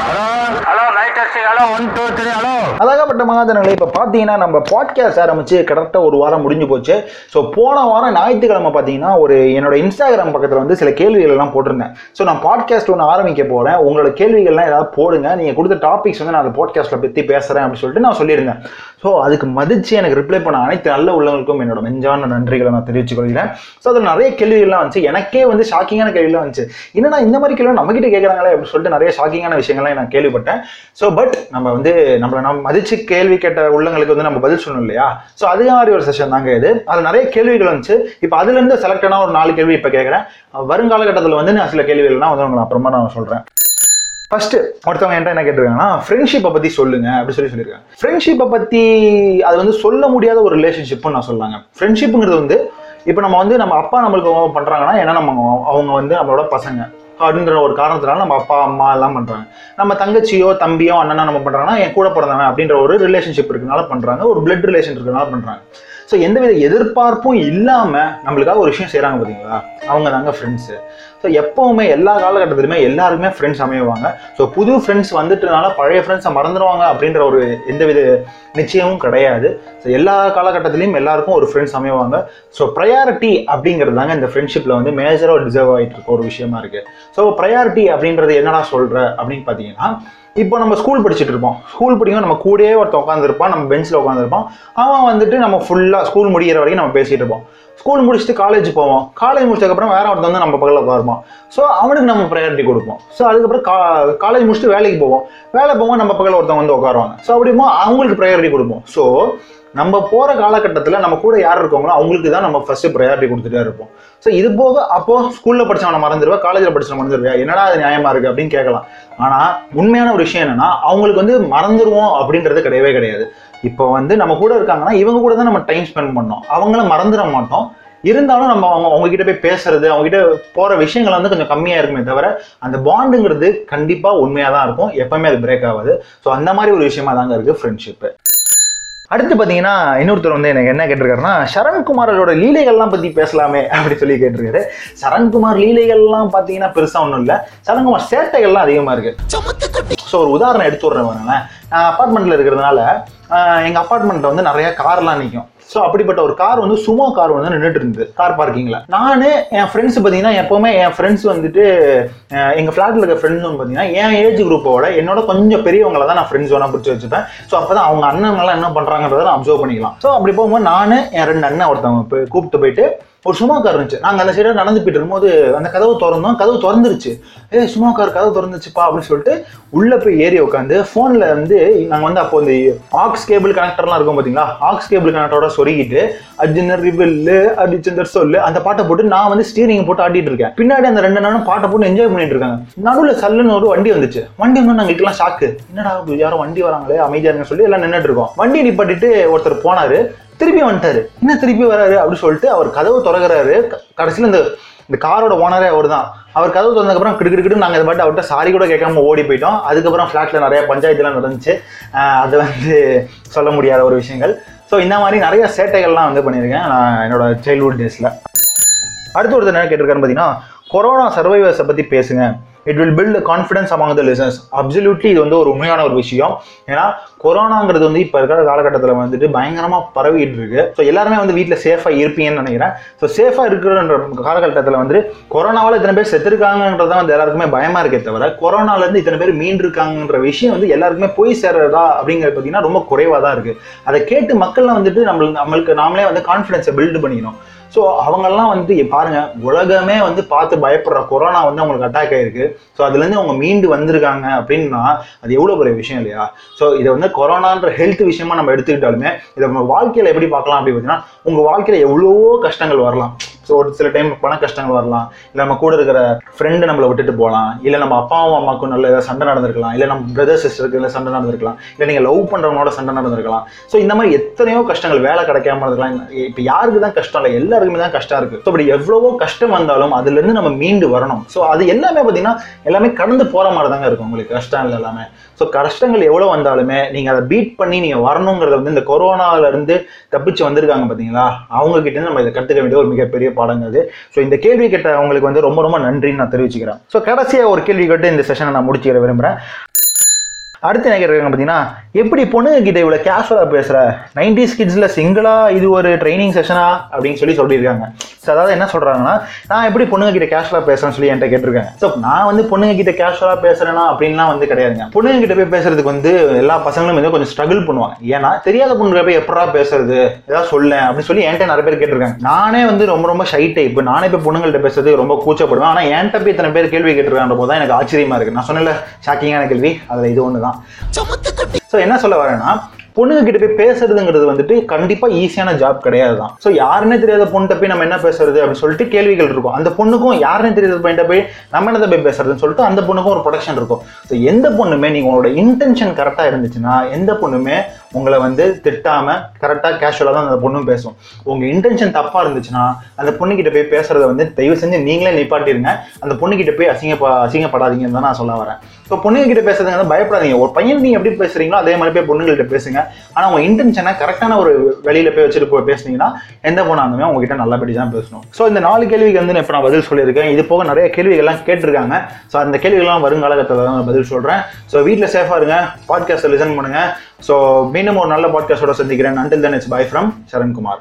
महाराज அழகப்பட்ட மகாதனங்களை இப்போ பார்த்தீங்கன்னா நம்ம பாட்காஸ்ட் ஆரம்பிச்சு கரெக்டாக ஒரு வாரம் முடிஞ்சு போச்சு. ஸோ போன வாரம் ஞாயிற்றுக்கிழமை பார்த்தீங்கன்னா ஒரு என்னோட இன்ஸ்டாகிராம் பக்கத்தில் வந்து சில கேள்விகள் எல்லாம் போட்டிருந்தேன். ஸோ நான் பாட்காஸ்ட் ஒன்று ஆரம்பிக்க போகிறேன் உங்களோட கேள்விகள்லாம் ஏதாவது போடுங்க. நீங்கள் கொடுத்த டாபிக்ஸ் வந்து நான் அந்த பாட்காஸ்ட்டில் பற்றி பேசுகிறேன் அப்படின்னு சொல்லிட்டு நான் சொல்லியிருந்தேன். ஸோ அதுக்கு மதிச்சு எனக்கு ரிப்ளை பண்ண அனைத்து நல்ல உள்ளவங்களுக்கும் என்னோட மெஞ்சான நன்றிகளை நான் தெரிவித்துக் கொள்கிறேன். ஸோ அதில் நிறைய கேள்விகள்லாம் வந்துச்சு. எனக்கே வந்து ஷாக்கிங்கான கேள்விலாம் வந்துச்சு. என்னன்னா இந்த மாதிரி கேள்வி நம்ம கிட்ட கேட்குறாங்களே அப்படின்னு சொல்லிட்டு நிறைய ஷாக்கிங்கான விஷயங்கள்லாம் நான் கேள்விப்பட்டேன். ஸோ பட் நம்ம வந்து நம்மளை நம்ம மதிச்சு கேள்வி கேட்ட உள்ளங்களுக்கு வந்து நம்ம பதில் சொல்லணும் இல்லையா? ஸோ அது மாதிரி ஒரு செஷன் தாங்க இது. அதில் நிறைய கேள்விகள் வந்துச்சு. இப்போ அதுலேருந்து செலக்டான ஒரு நாலு கேள்வி இப்போ கேட்குறேன் வருங்கால கட்டத்தில் வந்து நான் சில கேள்விகள்லாம் வந்து உங்களுக்கு அப்புறமா நான் சொல்கிறேன் ஃபர்ஸ்ட் ஒருத்தவங்க என்கிட்ட என்ன கேட்டிருக்காங்கன்னா ஃப்ரெண்ட்ஷிப்பை பற்றி சொல்லுங்க அப்படி சொல்லி சொல்லியிருக்காங்க. ஃப்ரெண்ட்ஷிப்பை பற்றி அது வந்து சொல்ல முடியாத ஒரு ரிலேஷன்ஷிப்னு நான் சொல்லாங்க. ஃப்ரெண்ட்ஷிப்புங்கிறது வந்து இப்போ நம்ம வந்து நம்ம அப்பா நம்மளுக்கு பண்ணுறாங்கன்னா ஏன்னா நம்ம அவங்க வந்து நம்மளோட பசங்க. அப்படின்ற ஒரு காரணத்தினால நம்ம அப்பா அம்மா எல்லாம் பண்றாங்க. நம்ம தங்கச்சியோ தம்பியோ அண்ணனா நம்ம பண்றாங்கன்னா என் கூட பிறந்தவன் அப்படின்ற ஒரு ரிலேஷன்ஷிப் இருக்கனால பண்றாங்க. ஒரு பிளட் ரிலேஷன் இருக்கனால பண்றாங்க. ஸோ எந்தவித எதிர்பார்ப்பும் இல்லாம நம்மளுக்காக ஒரு விஷயம் செய்கிறாங்க பார்த்தீங்களா அவங்க தாங்க ஃப்ரெண்ட்ஸு ஸோ எப்பவுமே எல்லா காலகட்டத்திலுமே எல்லாருக்குமே ஃப்ரெண்ட்ஸ் அமைவாங்க. ஸோ புது ஃப்ரெண்ட்ஸ் வந்துட்டனால பழைய ஃப்ரெண்ட்ஸை மறந்துடுவாங்க அப்படின்ற ஒரு எந்தவித நிச்சயமும் கிடையாது. ஸோ எல்லா காலகட்டத்திலையும் எல்லாருக்கும் ஒரு ஃப்ரெண்ட்ஸ் அமைவாங்க. ஸோ ப்ரையாரிட்டி அப்படிங்கிறது தாங்க இந்த ஃப்ரெண்ட்ஷிப்பில் வந்து மேஜராக டிசர்வ் ஆகிட்டு இருக்க ஒரு விஷயமா இருக்குது ஸோ ப்ரையாரிட்டி அப்படின்றது என்னடா சொல்கிற அப்படின்னு பார்த்தீங்கன்னா இப்போ நம்ம ஸ்கூல் படிச்சுட்டு இருப்போம். ஸ்கூல் படிக்கும் நம்ம கூடயே ஒருத்தன் உட்காந்துருப்பான் நம்ம பெஞ்சில் உட்காந்துருப்பான் அவன் வந்துட்டு நம்ம ஃபுல்லாக ஸ்கூல் முடிகிற வரைக்கும் நம்ம பேசிகிட்டு இருப்போம். ஸ்கூல் முடிச்சுட்டு காலேஜ் போவோம். காலேஜ் முடிச்சதுக்கப்புறம் வேற ஒருத்தர் வந்து நம்ம பக்கத்தில் உட்காருப்போம் ஸோ அவனுக்கு நம்ம ப்ரையாரிட்டி கொடுப்போம். ஸோ அதுக்கப்புறம் கா காலேஜ் முடிச்சுட்டு வேலைக்கு போவோம். வேலை போவோம் நம்ம பக்கத்தில் ஒருத்தவங்க வந்து உட்காருவாங்க ஸோ அப்படிமோ அவங்களுக்கு ப்ரையாரிட்டி கொடுப்போம். ஸோ நம்ம போகிற காலகட்டத்தில் நம்ம கூட யார் இருக்கோங்களோ அவங்களுக்கு தான் நம்ம ஃபர்ஸ்ட் ப்ரையாரிட்டி கொடுத்துட்டே இருப்போம். ஸோ இது போக அப்போ ஸ்கூலில் படிச்சவனை மறந்துடுவா காலேஜில் படிச்சவனை மறந்துடுவியா என்னடா அது நியாயமாக இருக்கு அப்படின்னு கேட்கலாம். ஆனால் உண்மையான ஒரு விஷயம் என்னன்னா அவங்களுக்கு வந்து மறந்துடுவோம் அப்படின்றது கிடையவே கிடையாது. இப்போ வந்து நம்ம கூட இருக்காங்கன்னா இவங்க கூட தான் நம்ம டைம் ஸ்பெண்ட் பண்ணோம். அவங்கள மறந்துட மாட்டோம். இருந்தாலும் நம்ம அவங்க அவங்ககிட்ட போய் பேசுறது அவங்ககிட்ட போகிற போற விஷயங்கள் வந்து கொஞ்சம் கம்மியா இருக்குமே தவிர அந்த பாண்டுங்கிறது கண்டிப்பா உண்மையா தான் இருக்கும். எப்பவுமே அது பிரேக் ஆகாது. ஸோ அந்த மாதிரி ஒரு விஷயமா தாங்க இருக்கு ஃப்ரெண்ட்ஷிப்பு அடுத்து பார்த்தீங்கன்னா இன்னொருத்தர் வந்து எனக்கு என்ன கேட்டிருக்காருன்னா சரண்குமாரோட லீலைகள்லாம் பற்றி பேசலாமே அப்படி சொல்லி கேட்டிருக்காரு. சரண்குமார் லீலைகள்லாம் பார்த்தீங்கன்னா பெருசாக ஒன்றும் இல்லை. சரண்குமார் சேட்டைகள்லாம் அதிகமாக இருக்குது ஸோ ஒரு உதாரணம் எடுத்து விட்றேன் நான் அப்பார்ட்மெண்ட்டில் இருக்கிறதுனால எங்கள் அப்பார்ட்மெண்ட்டில் வந்து நிறைய கார்லாம் நிற்கும் ஸோ அப்படிப்பட்ட ஒரு கார் வந்து சுமோ கார் வந்து நின்றுட்டு இருந்தது. கார் பார்க்கிங்கில் நான் என் ஃப்ரெண்ட்ஸ் பார்த்தீங்கன்னா எப்போவுமே என் ஃப்ரெண்ட்ஸ் வந்துட்டு எங்கள் ஃப்ளாட்டில் இருக்க ஃப்ரெண்ட்ஸ் வந்து பார்த்தீங்கன்னா என் ஏஜ் குரூப்போட என்னோட கொஞ்சம் பெரியவங்கள தான் நான் ஃப்ரெண்ட்ஸ் வேணா பிடிச்சி வச்சுப்பேன். ஸோ அப்போ தான் அவங்க அண்ணன்லாம் என்ன பண்ணுறாங்கிறத நான் அப்சர்வ் பண்ணிக்கலாம். ஸோ அப்படி போகும்போது நான் என் ரெண்டு அண்ணன் ஒருத்தவங்க போய் கூப்பிட்டு போயிட்டு ஒரு சும்மா கார் இருந்துச்சு. நாங்கள் அந்த சைடாக நடந்து போயிட்டு இருக்கும்போது அந்த கதவு திறந்தோம். கதவு திறந்துருச்சு. ஏ சும்மா கார் கதவு திறந்துச்சுப்பா அப்படின்னு சொல்லிட்டு உள்ளே போய் ஏறி உட்காந்து ஃபோனில் வந்து நாங்கள் வந்து அப்போ இந்த ஆக்ஸ் கேபிள் கனெக்டர்லாம் இருக்கும் பார்த்தீங்களா ஆக்ஸ் கேபிள் கனெக்டரோட சொருகிட்டு அர்ஜுனர் ரிபில்லு அடிச்சந்தர் சொல்லு அந்த பாட்டை போட்டு நான் வந்து ஸ்டீரிங் போட்டு ஆட்டிட்டு இருக்கேன். பின்னாடி அந்த ரெண்டு நாளும் பாட்டை போட்டு என்ஜாய் பண்ணிட்டு இருக்காங்க. நடுவில் சல்லுன்னு ஒரு வண்டி வந்துச்சு. வண்டி வந்து நாங்களுக்குலாம் ஷாக்கு என்னடா யாரும் வண்டி வராங்களே அமைதியாக சொல்லி எல்லாம் நின்றுட்டு இருக்கோம். வண்டி நிப்பாட்டிட்டு ஒருத்தர் போனார். திருப்பி வந்துட்டாரு. என்ன திருப்பி வராரு அப்படின்னு சொல்லிட்டு அவர் கதவு திறகுறாரு கடைசியில் இந்த இந்த காரோட ஓனரே அவர் தான் அவர் கதவு திறந்ததுக்கப்புறம் கிடுக்கிட்டு நாங்கள் இதை பாட்டு அவர்கிட்ட சாரி கூட கேட்காம ஓடி போயிட்டோம். அதுக்கப்புறம் ஃப்ளாட்டில் நிறைய பஞ்சாயத்துலாம் நடந்துச்சு. அது வந்து சொல்ல முடியாத ஒரு விஷயங்கள். ஸோ இந்த மாதிரி நிறைய சேட்டைகள்லாம் வந்து பண்ணியிருக்கேன். நான் என்னோட சைல்ட்ஹுட் டேஸில் அடுத்து ஒருத்தர் என்ன கேட்டிருக்காருன்னு பார்த்தீங்கன்னா கொரோனா சர்வைவர்ஸை பற்றி பேசுங்க. It will build confidence among the listeners. Absolutely இது வந்து ஒரு உண்மையான ஒரு விஷயம். ஏன்னா கொரோனாங்கிறது வந்து இப்போ இருக்கிற காலகட்டத்தில் வந்துட்டு பயங்கரமாக பரவிட்டு இருக்கு. ஸோ எல்லாருமே வந்து வீட்டில் சேஃபாக இருப்பீங்கன்னு நினைக்கிறேன். ஸோ சேஃபாக இருக்கிறன்ற காலகட்டத்தில் வந்து கொரோனாவால் இத்தனை பேர் செத்துருக்காங்கன்றது தான் வந்து எல்லாருக்குமே பயமாக இருக்கே தவிர கொரோனாலேருந்து இத்தனை பேர் மீண்டிருக்காங்கன்ற விஷயம் வந்து எல்லாருக்குமே போய் சேர்றதா அப்படிங்கிறது பார்த்தீங்கன்னா ரொம்ப குறைவாக தான் இருக்குது அதை கேட்டு மக்கள்லாம் வந்துட்டு நம்மளுக்கு நம்மளுக்கு நாமளே வந்து கான்ஃபிடன்ஸை பில்டு பண்ணிக்கணும். ஸோ அவங்கெல்லாம் வந்து பாருங்க உலகமே வந்து பார்த்து பயப்படுற கொரோனா வந்து அவங்களுக்கு அட்டாக் ஆயிருக்கு. ஸோ அதுலேருந்து அவங்க மீண்டு வந்திருக்காங்க அப்படின்னா அது எவ்வளோ பெரிய விஷயம் இல்லையா? ஸோ இதை வந்து கொரோனான்ற ஹெல்த் விஷயமா நம்ம எடுத்துக்கிட்டாலுமே இதை நம்ம வாழ்க்கையில் எப்படி பார்க்கலாம் அப்படி பார்த்தீங்கன்னா உங்கள் வாழ்க்கையில் எவ்வளவோ கஷ்டங்கள் வரலாம். ஸோ ஒரு சில டைம் பண கஷ்டங்கள் வரலாம். இல்லை நம்ம கூட இருக்கிற ஃப்ரெண்டு நம்மளை விட்டுட்டு போகலாம். இல்லை நம்ம அப்பாவும் அம்மாவுக்கும் நல்ல ஏதாவது சண்டை நடந்திருக்கலாம். இல்லை நம்ம பிரதர் சிஸ்டருக்கு இல்லை சண்டை நடந்திருக்கலாம். இல்லை நீங்கள் லவ் பண்ணுறவங்களோட சண்டை நடந்திருக்கலாம். ஸோ இந்த மாதிரி எத்தனையோ கஷ்டங்கள் வேலை கிடைக்காம இருக்கலாம். இப்போ யாருக்கு தான் கஷ்டம் இல்லை? எல்லாருக்குமே தான் கஷ்டம் இருக்குது ஸோ அப்படி எவ்வளவோ கஷ்டம் வந்தாலும் அதுலேருந்து நம்ம மீண்டு வரணும். ஸோ அது எல்லாமே பார்த்தீங்கன்னா எல்லாமே கடந்து போகிற மாதிரி தாங்க இருக்கும் உங்களுக்கு. கஷ்டங்கள் எல்லாமே. ஸோ கஷ்டங்கள் எவ்வளோ வந்தாலுமே நீங்கள் அதை பீட் பண்ணி நீங்கள் வரணுங்கிறத வந்து இந்த கொரோனாவிலேருந்து தப்பிச்சு வந்திருக்காங்க பார்த்தீங்களா? அவங்க கிட்டேருந்து நம்ம இதை கற்றுக்க வேண்டிய ஒரு மிகப்பெரிய பாடங்க ஸோ இந்த கேள்வி கேட்ட அவங்களுக்கு வந்து ரொம்ப ரொம்ப நன்றின்னு நான் தெரிவிச்சுக்கிறேன். ஸோ கடைசியாக ஒரு கேள்வி கேட்டு இந்த செஷனை நான் முடிச்சுக்கிற விரும்புகிறேன் அடுத்து என்ன கேட்குறாங்க பார்த்தீங்கன்னா எப்படி பொண்ணுங்க கிட்ட இவ்வளோ கேஷுவலாக பேசுகிற நைன்டிஸ் கிட்ஸில் சிங்கிளாக இது ஒரு ட்ரைனிங் செஷனா அப்படின்னு சொல்லி சொல்லியிருக்காங்க. ஸோ அதாவது என்ன சொல்கிறாங்கன்னா நான் எப்படி பொண்ணுங்க கிட்ட கேஷுவலாக பேசுகிறேன்னு சொல்லி என்கிட்ட கேட்டிருக்காங்க. ஸோ நான் வந்து பொண்ணுங்க கிட்ட கேஷுவலாக பேசுகிறேன்னா அப்படின்லாம் வந்து கிடையாதுங்க. பொண்ணுங்க கிட்ட போய் பேசுறதுக்கு வந்து எல்லா பசங்களும் வந்து கொஞ்சம் ஸ்ட்ரகிள் பண்ணுவாங்க. ஏன்னா தெரியாத பொண்ணுங்க போய் எப்படா பேசுறது? ஏதாவது சொல்ல அப்படின்னு சொல்லி என்கிட்ட நிறைய பேர் கேட்டிருக்காங்க. நானே வந்து ரொம்ப ரொம்ப ஷை டைப் நானே இப்போ பொண்ணுங்கள்ட்ட பேசுறது ரொம்ப கூச்சப்படுவேன். ஆனால் என்கிட்ட போய் இத்தனை பேர் கேள்வி கேட்டிருக்கான்ற போது தான் எனக்கு ஆச்சரியமா இருக்குது நான் சொன்னல ஷாக்கிங்கான கேள்வி. அதில் இது ஒன்று தான் ஸோ என்ன சொல்ல வரேன்னா பொண்ணுங்க கிட்ட போய் பேசுறதுங்கிறது வந்துட்டு கண்டிப்பா ஈஸியான ஜாப் கிடையாது தான் ஸோ யாருன்னே தெரியாத பொண்ணு போய் நம்ம என்ன பேசுறது அப்படின்னு சொல்லிட்டு கேள்விகள் இருக்கும். அந்த பொண்ணுக்கும் யாருன்னே தெரியாத பையன் போய் நம்ம என்னதான் போய் பேசுறதுன்னு சொல்லிட்டு அந்த பொண்ணுக்கும் ஒரு ப்ரொடக்ஷன் இருக்கும். ஸோ எந்த பொண்ணுமே நீங்க உங்களோட இன்டென்ஷன் கரெக்டா இருந்துச்சுன்னா எந்த பொண்ணுமே உங்களை வந்து திட்டாம கரெக்டாக கேஷுவலாக தான் அந்த பொண்ணும் பேசும். உங்க இன்டென்ஷன் தப்பா இருந்துச்சுன்னா அந்த பொண்ணுகிட்ட போய் பேசுறத வந்து தயவு செஞ்சு நீங்களே நிப்பாட்டிருங்க. அந்த பொண்ணுகிட்ட போய் அசிங்க அசிங்கப்படாதீங்கன்னு தான் நான் சொல்ல வரேன். இப்போ பொண்ணுங்க பேசுறதுங்க வந்து பயப்படாதீங்க. ஒரு பையன் நீங்க எப்படி பேசுறீங்களோ அதே மாதிரி போய் பொண்ணுங்கள்ட்ட பேசுங்க. ஆனா உங்க இன்டென்ஷனை கரெக்டான ஒரு வெளியில போய் வச்சுட்டு போய் பேசுனீங்கன்னா எந்த பொண்ணாலுமே உங்ககிட்ட நல்லபடி தான் பேசணும். ஸோ இந்த நாலு கேள்விக்கு வந்து இப்போ நான் பதில் சொல்லியிருக்கேன். இது போக நிறைய கேள்விகள்லாம் கேட்டிருக்காங்க. ஸோ அந்த கேள்விகள்லாம் வருங்காலகத்தில் தான் நான் பதில் சொல்றேன். ஸோ வீட்டில் சேஃபா இருங்க. பாட்காஸ்ட்டை லிசன் பண்ணுங்க. ஸோ மீண்டும் ஒரு நல்ல பாட்காஸ்டோட சந்திக்கிறேன். Until then it's bye from Sarankumar.